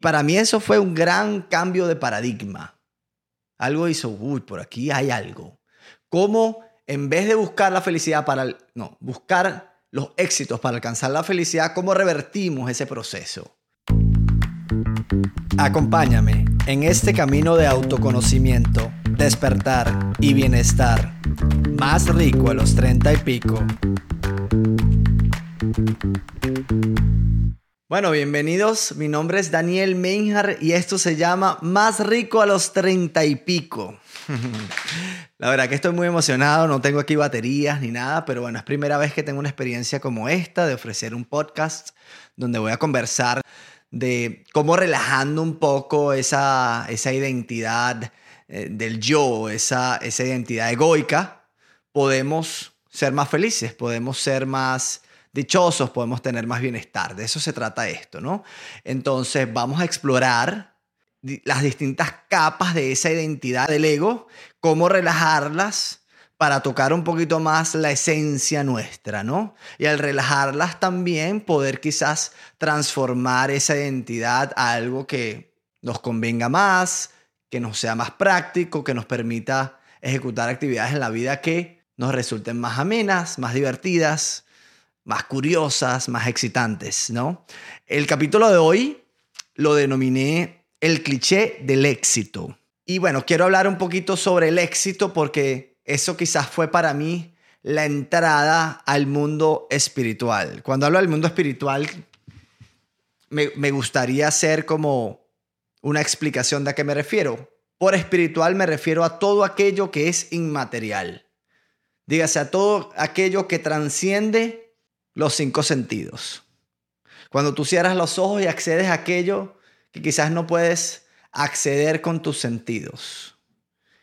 Para mí eso fue un gran cambio de paradigma. Algo hizo, uy, por aquí hay algo. ¿Cómo en vez de buscar la felicidad para, no, buscar los éxitos para alcanzar la felicidad, cómo revertimos ese proceso? Acompáñame en este camino de autoconocimiento, despertar y bienestar. Más rico a los treinta y pico. Bueno, bienvenidos. Mi nombre es Daniel Meinhar y esto se llama Más rico a los treinta y pico. La verdad que estoy muy emocionado, no tengo aquí baterías ni nada, pero bueno, es primera vez que tengo una experiencia como esta de ofrecer un podcast donde voy a conversar de cómo relajando un poco esa, esa identidad eh, del yo, esa, esa identidad egoica, podemos ser más felices, podemos ser más dichosos, podemos tener más bienestar. De eso se trata esto, ¿no? Entonces vamos a explorar las distintas capas de esa identidad del ego, cómo relajarlas para tocar un poquito más la esencia nuestra, ¿no? Y al relajarlas también poder quizás transformar esa identidad a algo que nos convenga más, que nos sea más práctico, que nos permita ejecutar actividades en la vida que nos resulten más amenas, más divertidas, más curiosas, más excitantes, ¿no? El capítulo de hoy lo denominé el cliché del éxito. Y bueno, quiero hablar un poquito sobre el éxito porque eso quizás fue para mí la entrada al mundo espiritual. Cuando hablo del mundo espiritual, me, me gustaría hacer como una explicación de a qué me refiero. Por espiritual me refiero a todo aquello que es inmaterial. Dígase a todo aquello que transciende los cinco sentidos. Cuando tú cierras los ojos y accedes a aquello que quizás no puedes acceder con tus sentidos.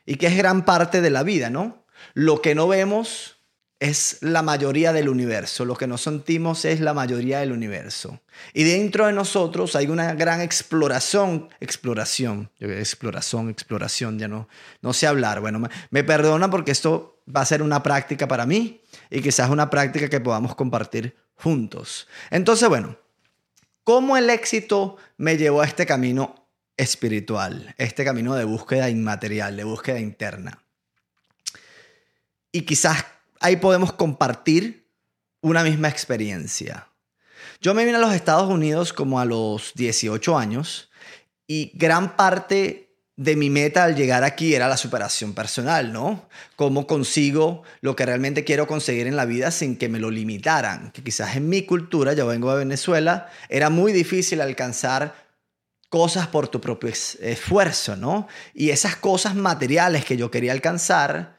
Y que es gran parte de la vida, ¿no? Lo que no vemos es la mayoría del universo, lo que no sentimos es la mayoría del universo. Y dentro de nosotros hay una gran exploración, exploración, exploración, exploración, ya no, no sé hablar. Bueno, me, me perdona porque esto va a ser una práctica para mí y quizás una práctica que podamos compartir juntos. Entonces, bueno, ¿cómo el éxito me llevó a este camino espiritual, este camino de búsqueda inmaterial, de búsqueda interna? Y quizás ahí podemos compartir una misma experiencia. Yo me vine a los Estados Unidos como a los 18 años y gran parte de mi meta al llegar aquí era la superación personal, ¿no? Cómo consigo lo que realmente quiero conseguir en la vida sin que me lo limitaran. Que quizás en mi cultura, yo vengo de Venezuela, era muy difícil alcanzar cosas por tu propio esfuerzo, ¿no? Y esas cosas materiales que yo quería alcanzar,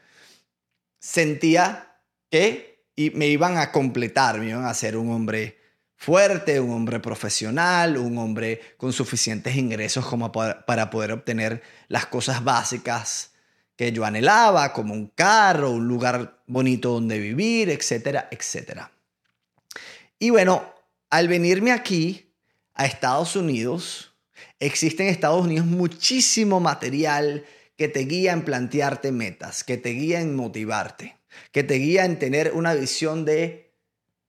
sentía que me iban a completar, me iban a hacer un hombre fuerte, un hombre profesional, un hombre con suficientes ingresos como para poder obtener las cosas básicas que yo anhelaba, como un carro, un lugar bonito donde vivir, etcétera, etcétera. Y bueno, al venirme aquí a Estados Unidos, existe en Estados Unidos muchísimo material que te guía en plantearte metas, que te guía en motivarte, que te guía en tener una visión de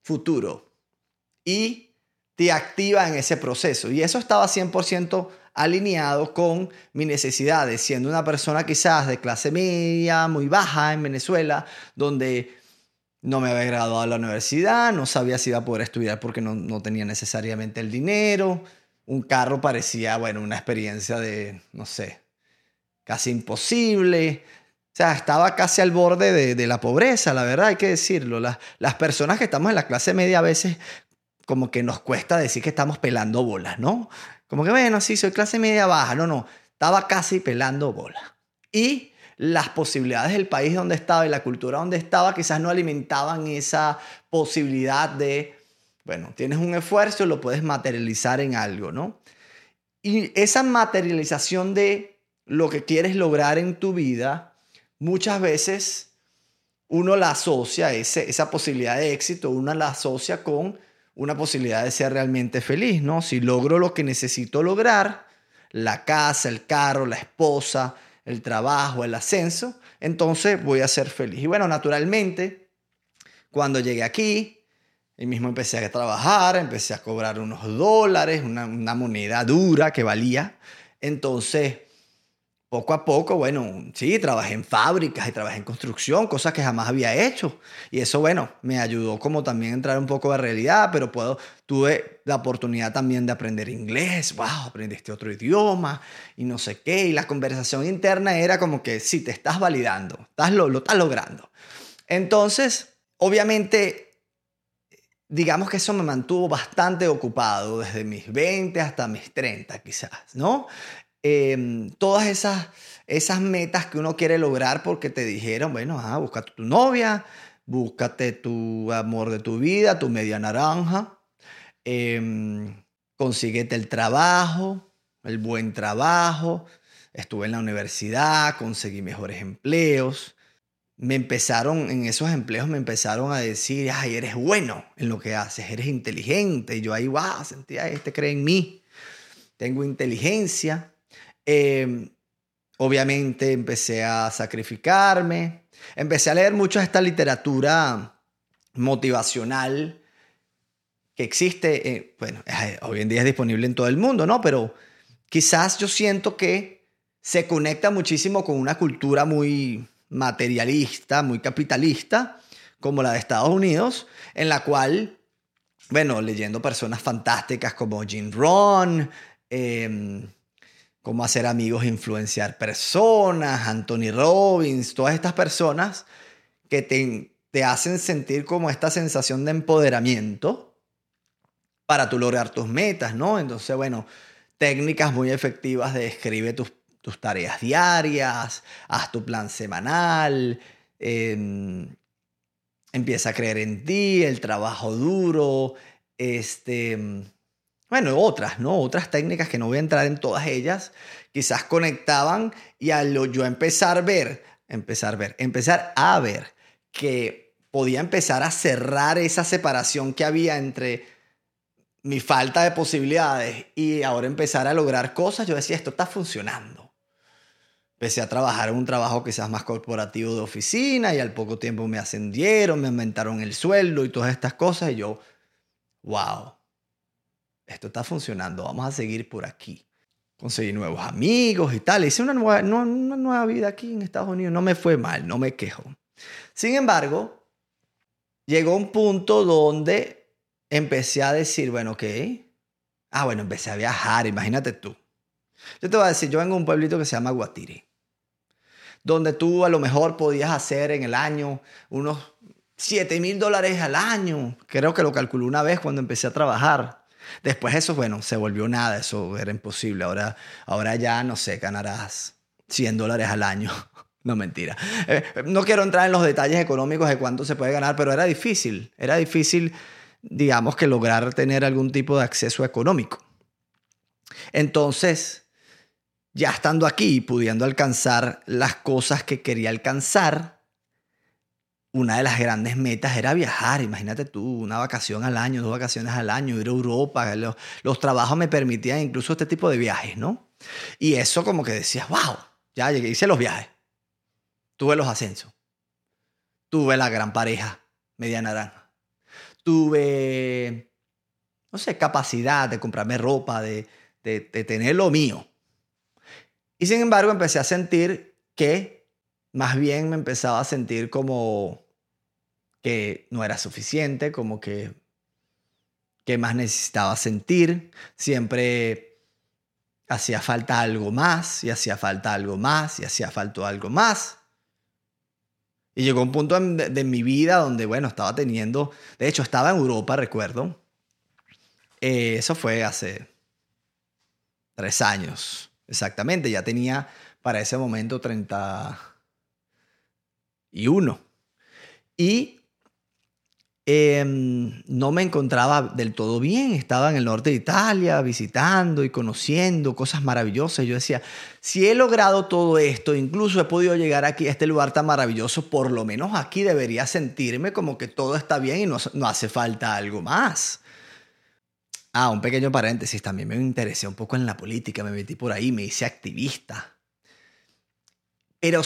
futuro, y te activa en ese proceso. Y eso estaba 100% alineado con mis necesidades, siendo una persona quizás de clase media, muy baja en Venezuela, donde no me había graduado a la universidad, no sabía si iba a poder estudiar porque no, no tenía necesariamente el dinero. Un carro parecía, bueno, una experiencia de, no sé, casi imposible. O sea, estaba casi al borde de, de, la pobreza, la verdad, hay que decirlo. Las, las personas que estamos en la clase media a veces como que nos cuesta decir que estamos pelando bolas, ¿no? Como que, bueno, sí, soy clase media baja. No, no, estaba casi pelando bolas. Y las posibilidades del país donde estaba y la cultura donde estaba quizás no alimentaban esa posibilidad de, bueno, tienes un esfuerzo lo puedes materializar en algo, ¿no? Y esa materialización de lo que quieres lograr en tu vida, muchas veces uno la asocia, ese, esa posibilidad de éxito, uno la asocia con una posibilidad de ser realmente feliz, ¿no? Si logro lo que necesito lograr, la casa, el carro, la esposa, el trabajo, el ascenso, entonces voy a ser feliz. Y bueno, naturalmente, cuando llegué aquí, Y mismo empecé a trabajar, empecé a cobrar unos dólares, una, una moneda dura que valía. Entonces, poco a poco, bueno, sí, trabajé en fábricas y trabajé en construcción, cosas que jamás había hecho. Y eso, bueno, me ayudó como también a entrar un poco de realidad, pero puedo, tuve la oportunidad también de aprender inglés, wow, aprendí este otro idioma y no sé qué. Y la conversación interna era como que sí, te estás validando, estás lo, lo estás logrando. Entonces, obviamente, digamos que eso me mantuvo bastante ocupado desde mis 20 hasta mis 30 quizás, ¿no? Em, todas esas, esas metas que uno quiere lograr porque te dijeron, bueno, ah, búscate tu novia, búscate tu amor de tu vida, tu media naranja, eh, consíguete el trabajo, el buen trabajo, estuve en la universidad, conseguí mejores empleos. Me empezaron, en esos empleos me empezaron a decir, ay, eres bueno en lo que haces, eres inteligente. Y yo ahí, wow, sentía, este cree en mí, tengo inteligencia. Em, obviamente empecé a sacrificarme, empecé a leer mucho esta literatura motivacional que existe, eh, bueno, hoy en día es disponible en todo el mundo, ¿no? Pero quizás yo siento que se conecta muchísimo con una cultura muy materialista, muy capitalista, como la de Estados Unidos, en la cual, bueno, leyendo personas fantásticas como Jim Rohn, eh, cómo hacer amigos, influenciar personas, Anthony Robbins, todas estas personas que te, te hacen sentir como esta sensación de empoderamiento para tú lograr tus metas, ¿no? Entonces, bueno, técnicas muy efectivas de escribe tus, tus tareas diarias, haz tu plan semanal, em, empieza a creer en ti, el trabajo duro, este bueno, otras, ¿no? Otras técnicas que no voy a entrar en todas ellas, quizás conectaban y al yo empezar a ver, empezar a ver, empezar a ver que podía empezar a cerrar esa separación que había entre mi falta de posibilidades y ahora empezar a lograr cosas, yo decía, esto está funcionando. Empecé a trabajar en un trabajo quizás más corporativo de oficina y al poco tiempo me ascendieron, me aumentaron el sueldo y todas estas cosas y yo, wow, esto está funcionando, vamos a seguir por aquí. Conseguí nuevos amigos y tal. Hice una nueva, una nueva vida aquí en Estados Unidos. No me fue mal, no me quejo. Sin embargo, llegó un punto donde empecé a decir, bueno, ok. Ah, bueno, empecé a viajar, imagínate tú. Yo te voy a decir, yo vengo de un pueblito que se llama Guatiri, donde tú a lo mejor podías hacer en el año unos 7 mil dólares al año. Creo que lo calculé una vez cuando empecé a trabajar. Después eso, bueno, se volvió nada, eso era imposible. Ahora, ahora ya, no sé, ganarás 100 dólares al año. No, mentira. Eh, no quiero entrar en los detalles económicos de cuánto se puede ganar, pero era difícil. Era difícil, digamos, que lograr tener algún tipo de acceso económico. Entonces, ya estando aquí, pudiendo alcanzar las cosas que quería alcanzar, una de las grandes metas era viajar. Imagínate tú, una vacación al año, dos vacaciones al año, ir a Europa. Los, trabajos me permitían incluso este tipo de viajes, ¿no? Y eso como que decías, wow, ya llegué, hice los viajes. Tuve los ascensos. Tuve la gran pareja, media naranja. Tuve, no sé, capacidad de comprarme ropa, de, de tener lo mío. Y sin embargo empecé a sentir que más bien me empezaba a sentir como que no era suficiente, como que, que más necesitaba sentir, siempre hacía falta algo más y hacía falta algo más y hacía falta algo más. Y llegó un punto de, mi vida donde, bueno, estaba teniendo, de hecho estaba en Europa, recuerdo. Eh, eso fue hace tres años, exactamente. Ya tenía para ese momento 30, y uno. Y em, no me encontraba del todo bien. Estaba en el norte de Italia visitando y conociendo cosas maravillosas. Yo decía, si he logrado todo esto, incluso he podido llegar aquí a este lugar tan maravilloso, por lo menos aquí debería sentirme como que todo está bien y no, no hace falta algo más. Ah, un pequeño paréntesis, también me interesé un poco en la política, me metí por ahí, me hice activista. Pero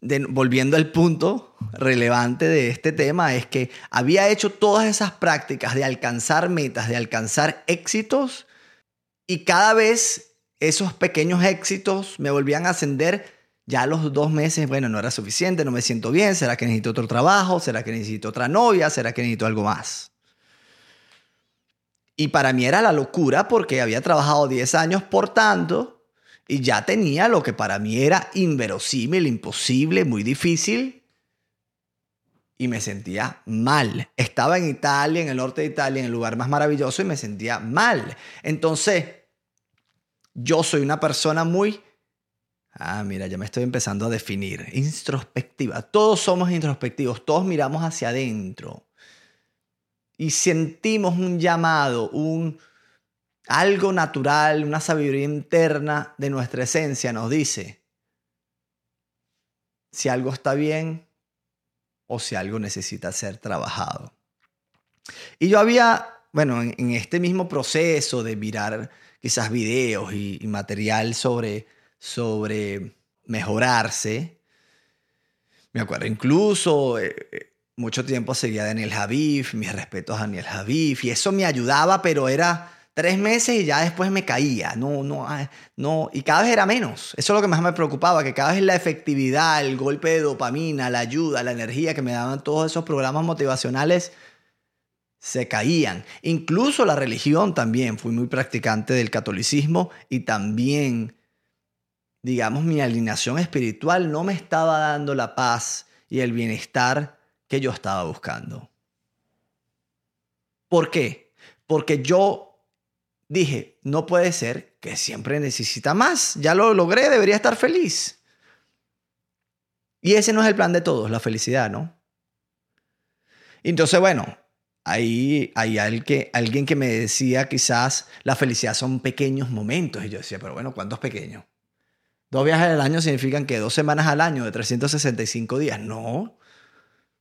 volviendo al punto relevante de este tema, es que había hecho todas esas prácticas de alcanzar metas, de alcanzar éxitos, y cada vez esos pequeños éxitos me volvían a ascender. Ya los dos meses, bueno, no era suficiente, no me siento bien, ¿será que necesito otro trabajo? ¿Será que necesito otra novia? ¿Será que necesito algo más? Y para mí era la locura porque había trabajado 10 años por tanto y ya tenía lo que para mí era inverosímil, imposible, muy difícil. Y me sentía mal. Estaba en Italia, en el norte de Italia, en el lugar más maravilloso y me sentía mal. Entonces, yo soy una persona muy... Ah, mira, ya me estoy empezando a definir. Introspectiva. Todos somos introspectivos, todos miramos hacia adentro. Y sentimos un llamado, un, algo natural, una sabiduría interna de nuestra esencia nos dice si algo está bien o si algo necesita ser trabajado. Y yo había, bueno, en, este mismo proceso de mirar quizás videos y, material sobre, sobre mejorarse, me acuerdo incluso... Eh, eh, mucho tiempo seguía Daniel Javif, mis respetos a Daniel Javif, y eso me ayudaba, pero era tres meses y ya después me caía. No, no, ah, no. Y cada vez era menos. Eso es lo que más me preocupaba, que cada vez la efectividad, el golpe de dopamina, la ayuda, la energía que me daban todos esos programas motivacionales se caían. Incluso la religión también. Fui muy practicante del catolicismo y también, digamos, mi alineación espiritual no me estaba dando la paz y el bienestar que yo estaba buscando. ¿Por qué? Porque yo dije, no puede ser que siempre necesita más. Ya lo logré, debería estar feliz. Y ese no es el plan de todos, la felicidad, ¿no? Entonces, bueno, ahí hay alguien que me decía quizás la felicidad son pequeños momentos. Y yo decía, pero bueno, ¿cuántos pequeños? Dos viajes al año significan que dos semanas al año de 365 días. No,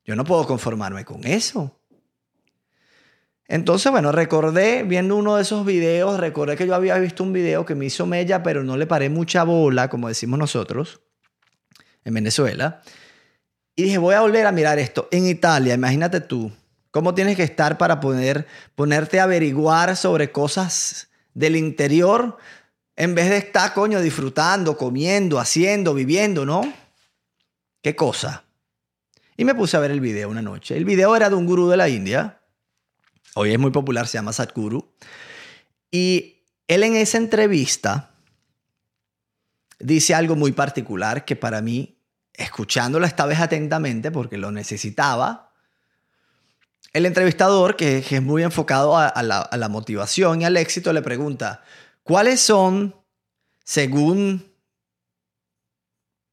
yo no puedo conformarme con eso. Entonces, bueno, recordé, viendo uno de esos videos, recordé que yo había visto un video que me hizo Mella, pero no le paré mucha bola, como decimos nosotros, en Venezuela. Y dije, voy a volver a mirar esto. En Italia, imagínate tú, cómo tienes que estar para poder ponerte a averiguar sobre cosas del interior en vez de estar, coño, disfrutando, comiendo, haciendo, viviendo, ¿no? ¿Qué cosa? Y me puse a ver el video una noche. El video era de un gurú de la India hoy es muy popular, se llama Sadhguru. Y él en esa entrevista dice algo muy particular que para mí, escuchándolo esta vez atentamente, porque lo necesitaba, el entrevistador, que, es muy enfocado a, la, motivación y al éxito, le pregunta, ¿cuáles son, según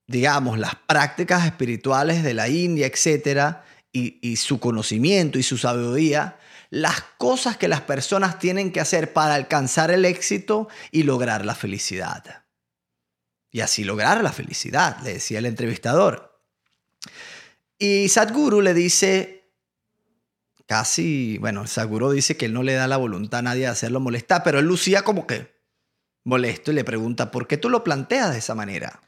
digamos, las prácticas espirituales de la India, etcétera, y, su conocimiento y su sabiduría, las cosas que las personas tienen que hacer para alcanzar el éxito y lograr la felicidad. Y así lograr la felicidad, le decía el entrevistador. Y Sadhguru le dice, casi, bueno, Sadhguru dice que él no le da la voluntad a nadie de hacerlo molestar, pero él lucía como que molesto y le pregunta, ¿por qué tú lo planteas de esa manera?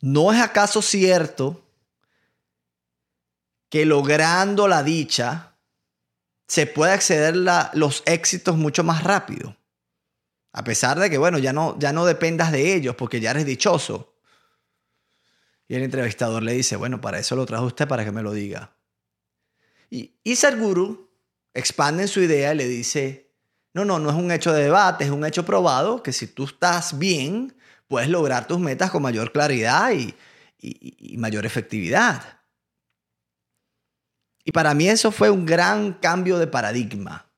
¿No es acaso cierto que logrando la dicha se puede acceder a los éxitos mucho más rápido. A pesar de que, bueno, ya no, ya no dependas de ellos porque ya eres dichoso. Y el entrevistador le dice, bueno, para eso lo trajo usted, para que me lo diga. Y Guru expande en su idea y le dice, no, no, no es un hecho de debate, es un hecho probado que si tú estás bien, puedes lograr tus metas con mayor claridad y, y mayor efectividad. Y para mí eso fue un gran cambio de paradigma.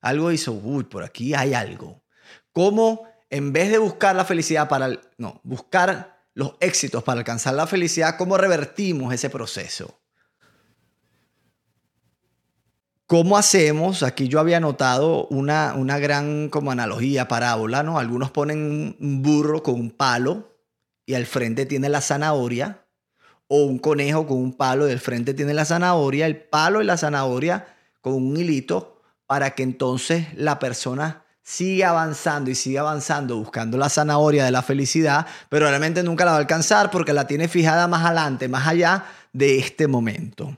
Algo hizo, uy, por aquí hay algo. ¿Cómo en vez de buscar la felicidad para, no, buscar los éxitos para alcanzar la felicidad, cómo revertimos ese proceso? ¿Cómo hacemos? Aquí yo había notado una, una gran como analogía, parábola, ¿no? Algunos ponen un burro con un palo y al frente tiene la zanahoria o un conejo con un palo, del frente tiene la zanahoria, el palo y la zanahoria con un hilito para que entonces la persona sigue avanzando y sigue avanzando buscando la zanahoria de la felicidad, pero realmente nunca la va a alcanzar porque la tiene fijada más adelante, más allá de este momento.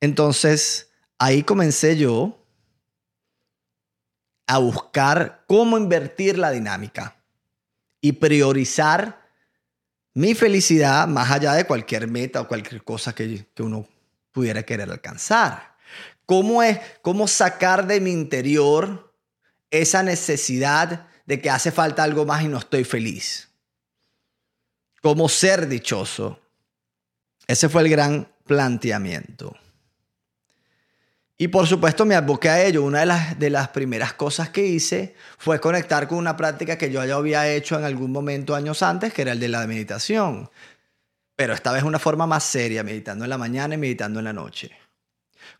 Entonces, ahí comencé yo a buscar cómo invertir la dinámica y priorizar mi felicidad más allá de cualquier meta o cualquier cosa que, que uno pudiera querer alcanzar. ¿Cómo es cómo sacar de mi interior esa necesidad de que hace falta algo más y no estoy feliz? ¿Cómo ser dichoso? Ese fue el gran planteamiento. Y por supuesto me aboqué a ello. Una de las, de las primeras cosas que hice fue conectar con una práctica que yo ya había hecho en algún momento años antes, que era el de la meditación. Pero esta vez una forma más seria, meditando en la mañana y meditando en la noche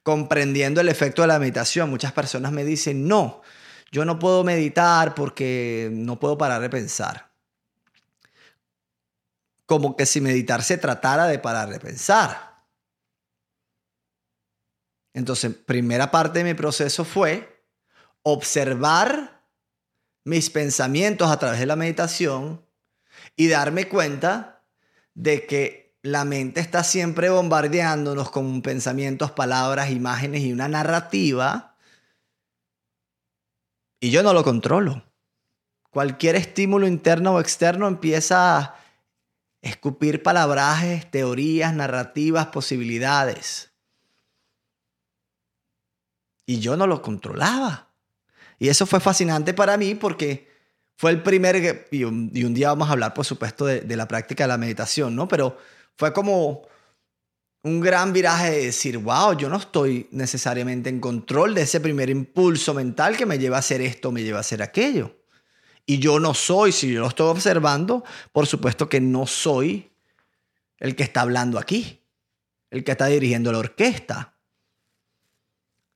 comprendiendo el efecto de la meditación. Muchas personas me dicen, no, yo no puedo meditar porque no puedo parar de pensar. Como que si meditar se tratara de parar de pensar. Entonces, primera parte de mi proceso fue observar mis pensamientos a través de la meditación y darme cuenta de que la mente está siempre bombardeándonos con pensamientos, palabras, imágenes y una narrativa. Y yo no lo controlo. Cualquier estímulo interno o externo empieza a escupir palabrajes, teorías, narrativas, posibilidades. Y yo no lo controlaba. Y eso fue fascinante para mí porque fue el primer, y un, día vamos a hablar, por supuesto, de, de la práctica de la meditación, ¿no? Pero fue como un gran viraje de decir, wow, yo no estoy necesariamente en control de ese primer impulso mental que me lleva a hacer esto, me lleva a hacer aquello. Y yo no soy, si yo lo estoy observando, por supuesto que no soy el que está hablando aquí, el que está dirigiendo la orquesta.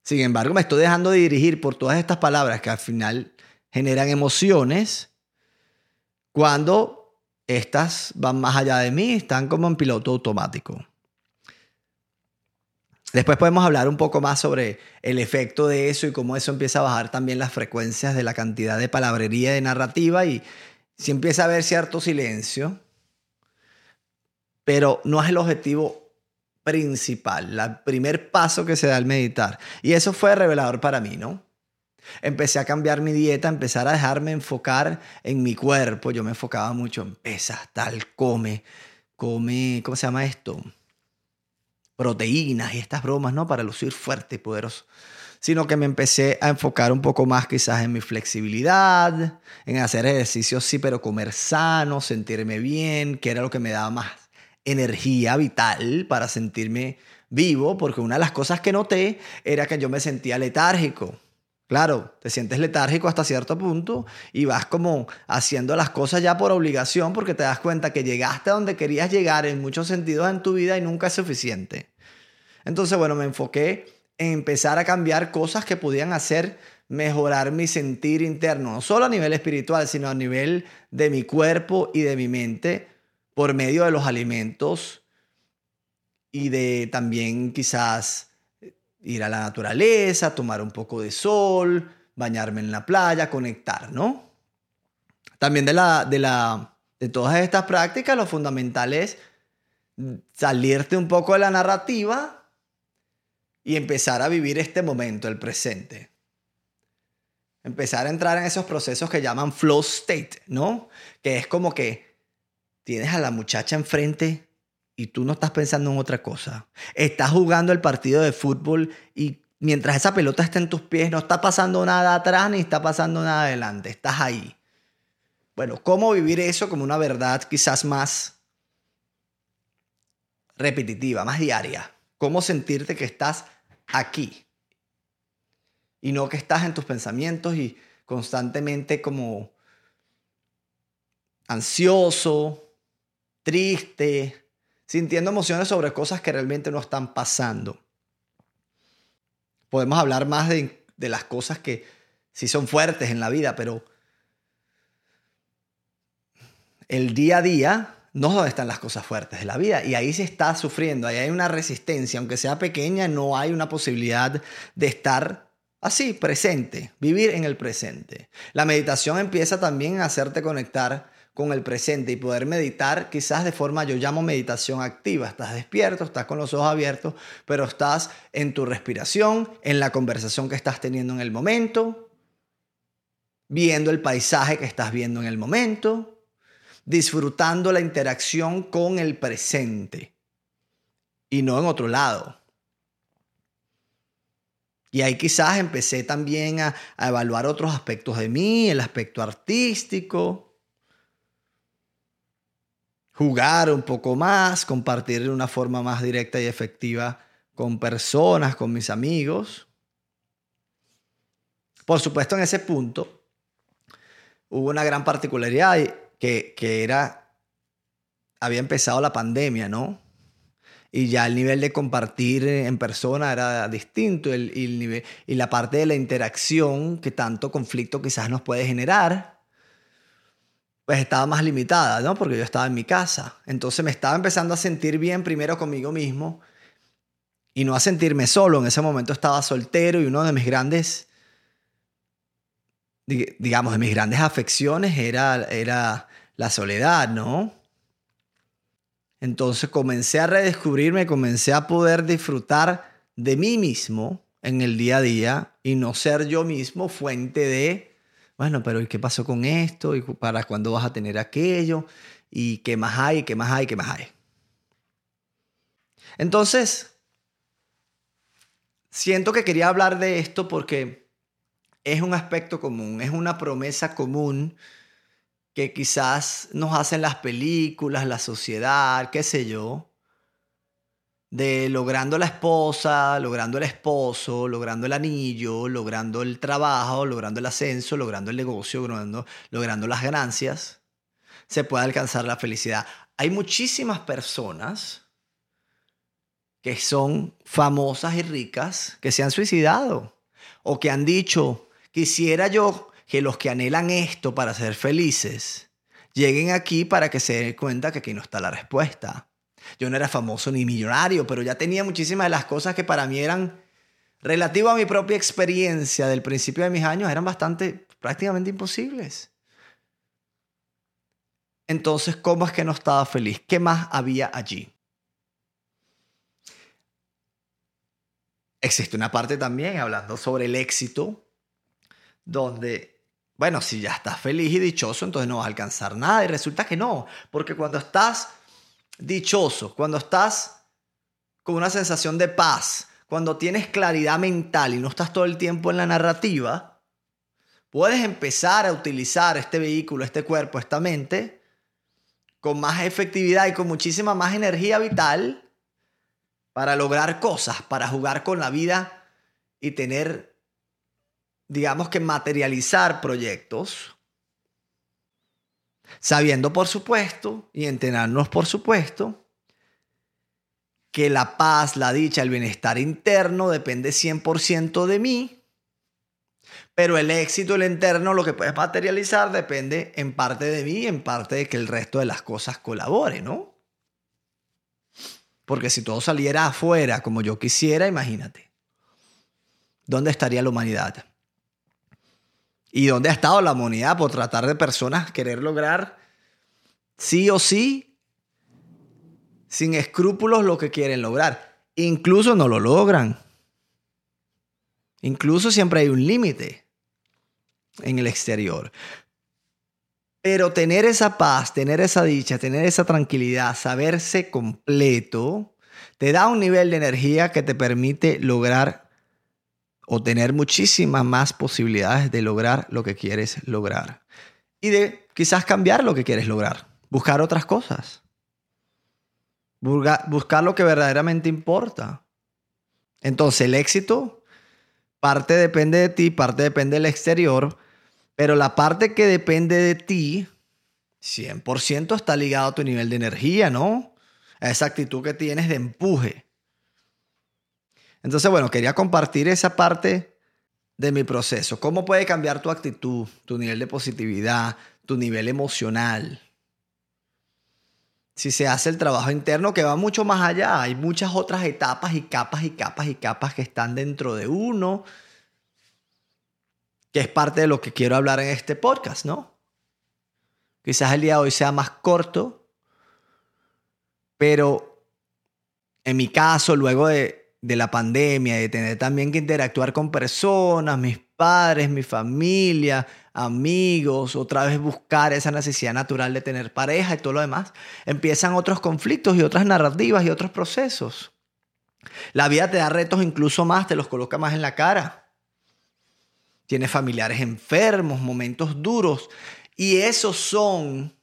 Sin embargo, me estoy dejando de dirigir por todas estas palabras que al final generan emociones cuando estas van más allá de mí, están como en piloto automático. Después podemos hablar un poco más sobre el efecto de eso y cómo eso empieza a bajar también las frecuencias de la cantidad de palabrería de narrativa y si empieza a haber cierto silencio, pero no es el objetivo principal, el primer paso que se da al meditar. Y eso fue revelador para mí, ¿no? Empecé a cambiar mi dieta, empezar a dejarme enfocar en mi cuerpo. Yo me enfocaba mucho en pesas, tal, come, come, ¿cómo se llama esto? Proteínas y estas bromas, ¿no? Para lucir fuerte y poderoso. Sino que me empecé a enfocar un poco más quizás en mi flexibilidad, en hacer ejercicios, sí, pero comer sano, sentirme bien, que era lo que me daba más energía vital para sentirme vivo, porque una de las cosas que noté era que yo me sentía letárgico Claro, te sientes letárgico hasta cierto punto y vas como haciendo las cosas ya por obligación porque te das cuenta que llegaste a donde querías llegar en muchos sentidos en tu vida y nunca es suficiente. Entonces, bueno, me enfoqué en empezar a cambiar cosas que podían hacer mejorar mi sentir interno, no solo a nivel espiritual, sino a nivel de mi cuerpo y de mi mente por medio de los alimentos y de también quizás ir a la naturaleza, tomar un poco de sol, bañarme en la playa, conectar, ¿no? También de, la, de, la, de todas estas prácticas, lo fundamental es salirte un poco de la narrativa y empezar a vivir este momento, el presente. Empezar a entrar en esos procesos que llaman flow state, ¿no? Que es como que tienes a la muchacha enfrente y tú no estás pensando en otra cosa. Estás jugando el partido de fútbol y mientras esa pelota está en tus pies, no está pasando nada atrás ni está pasando nada adelante. Estás ahí. Bueno, ¿cómo vivir eso como una verdad quizás más repetitiva, más diaria? ¿Cómo sentirte que estás aquí? Y no que estás en tus pensamientos y constantemente como ansioso, triste, sintiendo emociones sobre cosas que realmente no están pasando. Podemos hablar más de, las cosas que sí son fuertes en la vida, pero el día a día no es donde están las cosas fuertes de la vida. Y ahí se está sufriendo, ahí hay una resistencia, aunque sea pequeña, no hay una posibilidad de estar Así, presente, vivir en el presente. La meditación empieza también a hacerte conectar con el presente y poder meditar quizás de forma, yo llamo meditación activa. Estás despierto, estás con los ojos abiertos, pero estás en tu respiración, en la conversación que estás teniendo en el momento, viendo el paisaje que estás viendo en el momento, disfrutando la interacción con el presente y no en otro lado. Y ahí quizás empecé también a, evaluar otros aspectos de mí, el aspecto artístico, jugar un poco más, compartir de una forma más directa y efectiva con personas, con mis amigos. Por supuesto, en ese punto hubo una gran particularidad que, que era, había empezado la pandemia, ¿no? y ya el nivel de compartir en persona era distinto el, nivel, y la parte de la interacción que tanto conflicto quizás nos puede generar, pues estaba más limitada, ¿no? Porque yo estaba en mi casa. Entonces me estaba empezando a sentir bien primero conmigo mismo y no a sentirme solo. En ese momento estaba soltero y uno de mis grandes, digamos, de mis grandes afecciones era, era la soledad, ¿no? Entonces comencé a redescubrirme, comencé a poder disfrutar de mí mismo en el día a día y no ser yo mismo fuente de, bueno, pero ¿y qué pasó con esto? ¿Y para cuándo vas a tener aquello? ¿Y qué más hay? ¿Qué más hay? ¿Qué más hay? Entonces, siento que quería hablar de esto porque es un aspecto común, es una promesa común que quizás nos hacen las películas, la sociedad, qué sé yo, de logrando la esposa, logrando el esposo, logrando el anillo, logrando el trabajo, logrando el ascenso, logrando el negocio, logrando, logrando las ganancias, se puede alcanzar la felicidad. Hay muchísimas personas que son famosas y ricas que se han suicidado o que han dicho, quisiera yo que los que anhelan esto para ser felices lleguen aquí para que se den cuenta que aquí no está la respuesta. Yo no era famoso ni millonario, pero ya tenía muchísimas de las cosas que para mí eran relativo a mi propia experiencia del principio de mis años eran bastante prácticamente imposibles. Entonces, ¿cómo es que no estaba feliz? ¿Qué más había allí? Existe una parte también hablando sobre el éxito, donde bueno, si ya estás feliz y dichoso, entonces no vas a alcanzar nada. Y resulta que no, porque cuando estás dichoso, cuando estás con una sensación de paz, cuando tienes claridad mental y no estás todo el tiempo en la narrativa, puedes empezar a utilizar este vehículo, este cuerpo, esta mente, con más efectividad y con muchísima más energía vital para lograr cosas, para jugar con la vida y tener digamos que materializar proyectos, sabiendo por supuesto y entrenarnos por supuesto que la paz, la dicha, el bienestar interno depende 100% de mí, pero el éxito, el interno, lo que puedes materializar depende en parte de mí y en parte de que el resto de las cosas colabore, ¿no? Porque si todo saliera afuera como yo quisiera, imagínate, ¿dónde estaría la humanidad? ¿Y dónde ha estado la humanidad por tratar de personas querer lograr sí o sí, sin escrúpulos, lo que quieren lograr? Incluso no lo logran. Incluso siempre hay un límite en el exterior. Pero tener esa paz, tener esa dicha, tener esa tranquilidad, saberse completo, te da un nivel de energía que te permite lograr o tener muchísimas más posibilidades de lograr lo que quieres lograr. Y de quizás cambiar lo que quieres lograr, buscar otras cosas, buscar lo que verdaderamente importa. Entonces el éxito, parte depende de ti, parte depende del exterior, pero la parte que depende de ti, 100% está ligado a tu nivel de energía, ¿no? A esa actitud que tienes de empuje. Entonces, bueno, quería compartir esa parte de mi proceso. ¿Cómo puede cambiar tu actitud, tu nivel de positividad, tu nivel emocional? Si se hace el trabajo interno que va mucho más allá, hay muchas otras etapas y capas y capas y capas que están dentro de uno que es parte de lo que quiero hablar en este podcast, ¿no? Quizás el día de hoy sea más corto, pero en mi caso, luego de, de la pandemia, de tener también que interactuar con personas, mis padres, mi familia, amigos, otra vez buscar esa necesidad natural de tener pareja y todo lo demás, empiezan otros conflictos y otras narrativas y otros procesos. La vida te da retos incluso más, te los coloca más en la cara. Tienes familiares enfermos, momentos duros, y esos son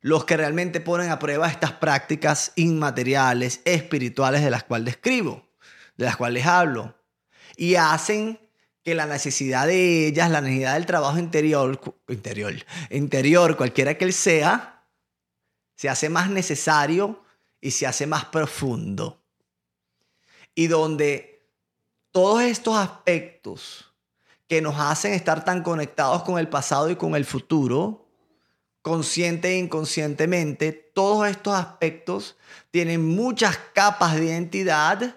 los que realmente ponen a prueba estas prácticas inmateriales, espirituales de las cuales describo, de las cuales hablo, y hacen que la necesidad de ellas, la necesidad del trabajo interior, interior, interior, cualquiera que él sea, se hace más necesario y se hace más profundo. Y donde todos estos aspectos que nos hacen estar tan conectados con el pasado y con el futuro, consciente e inconscientemente, todos estos aspectos tienen muchas capas de identidad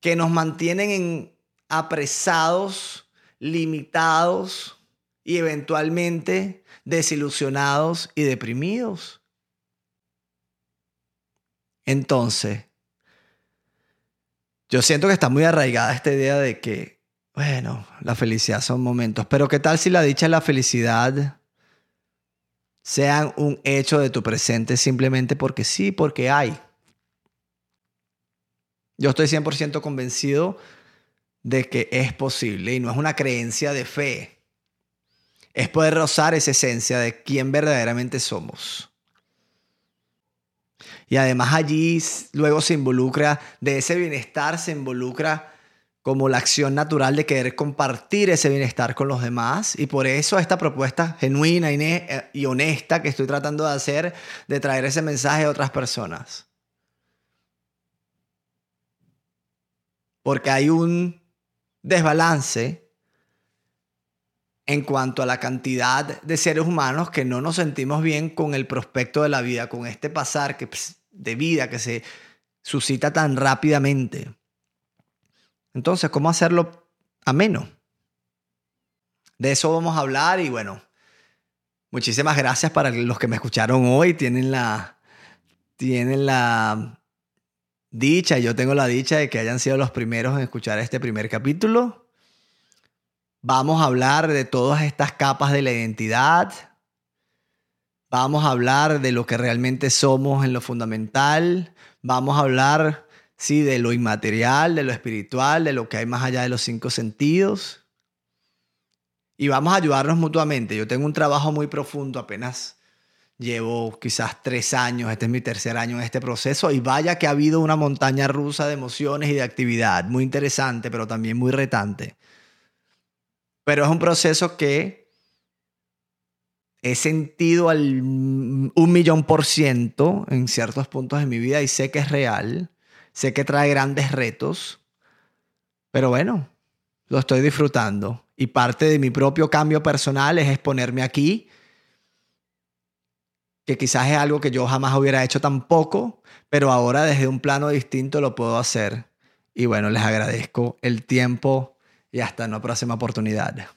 que nos mantienen en apresados, limitados y eventualmente desilusionados y deprimidos. Entonces, yo siento que está muy arraigada esta idea de que, bueno, la felicidad son momentos, pero ¿qué tal si la dicha y la felicidad sean un hecho de tu presente simplemente porque sí, porque hay? Yo estoy 100% convencido de que es posible y no es una creencia de fe. Es poder rozar esa esencia de quién verdaderamente somos. Y además allí luego se involucra, de ese bienestar se involucra como la acción natural de querer compartir ese bienestar con los demás. Y por eso esta propuesta genuina y honesta que estoy tratando de hacer, de traer ese mensaje a otras personas. Porque hay un desbalance en cuanto a la cantidad de seres humanos que no nos sentimos bien con el prospecto de la vida, con este pasar que, de vida que se suscita tan rápidamente. Entonces, ¿cómo hacerlo ameno? De eso vamos a hablar y bueno, muchísimas gracias para los que me escucharon hoy. Tienen la, tienen la dicha, yo tengo la dicha de que hayan sido los primeros en escuchar este primer capítulo. Vamos a hablar de todas estas capas de la identidad. Vamos a hablar de lo que realmente somos en lo fundamental. Vamos a hablar, sí, de lo inmaterial, de lo espiritual, de lo que hay más allá de los cinco sentidos. Y vamos a ayudarnos mutuamente. Yo tengo un trabajo muy profundo apenas Llevo quizás tres años, este es mi tercer año en este proceso y vaya que ha habido una montaña rusa de emociones y de actividad, muy interesante, pero también muy retante. Pero es un proceso que he sentido al un millón por ciento en ciertos puntos de mi vida y sé que es real, sé que trae grandes retos, pero bueno, lo estoy disfrutando. Y parte de mi propio cambio personal es exponerme aquí que quizás es algo que yo jamás hubiera hecho tampoco, pero ahora desde un plano distinto lo puedo hacer. Y bueno, les agradezco el tiempo y hasta una próxima oportunidad.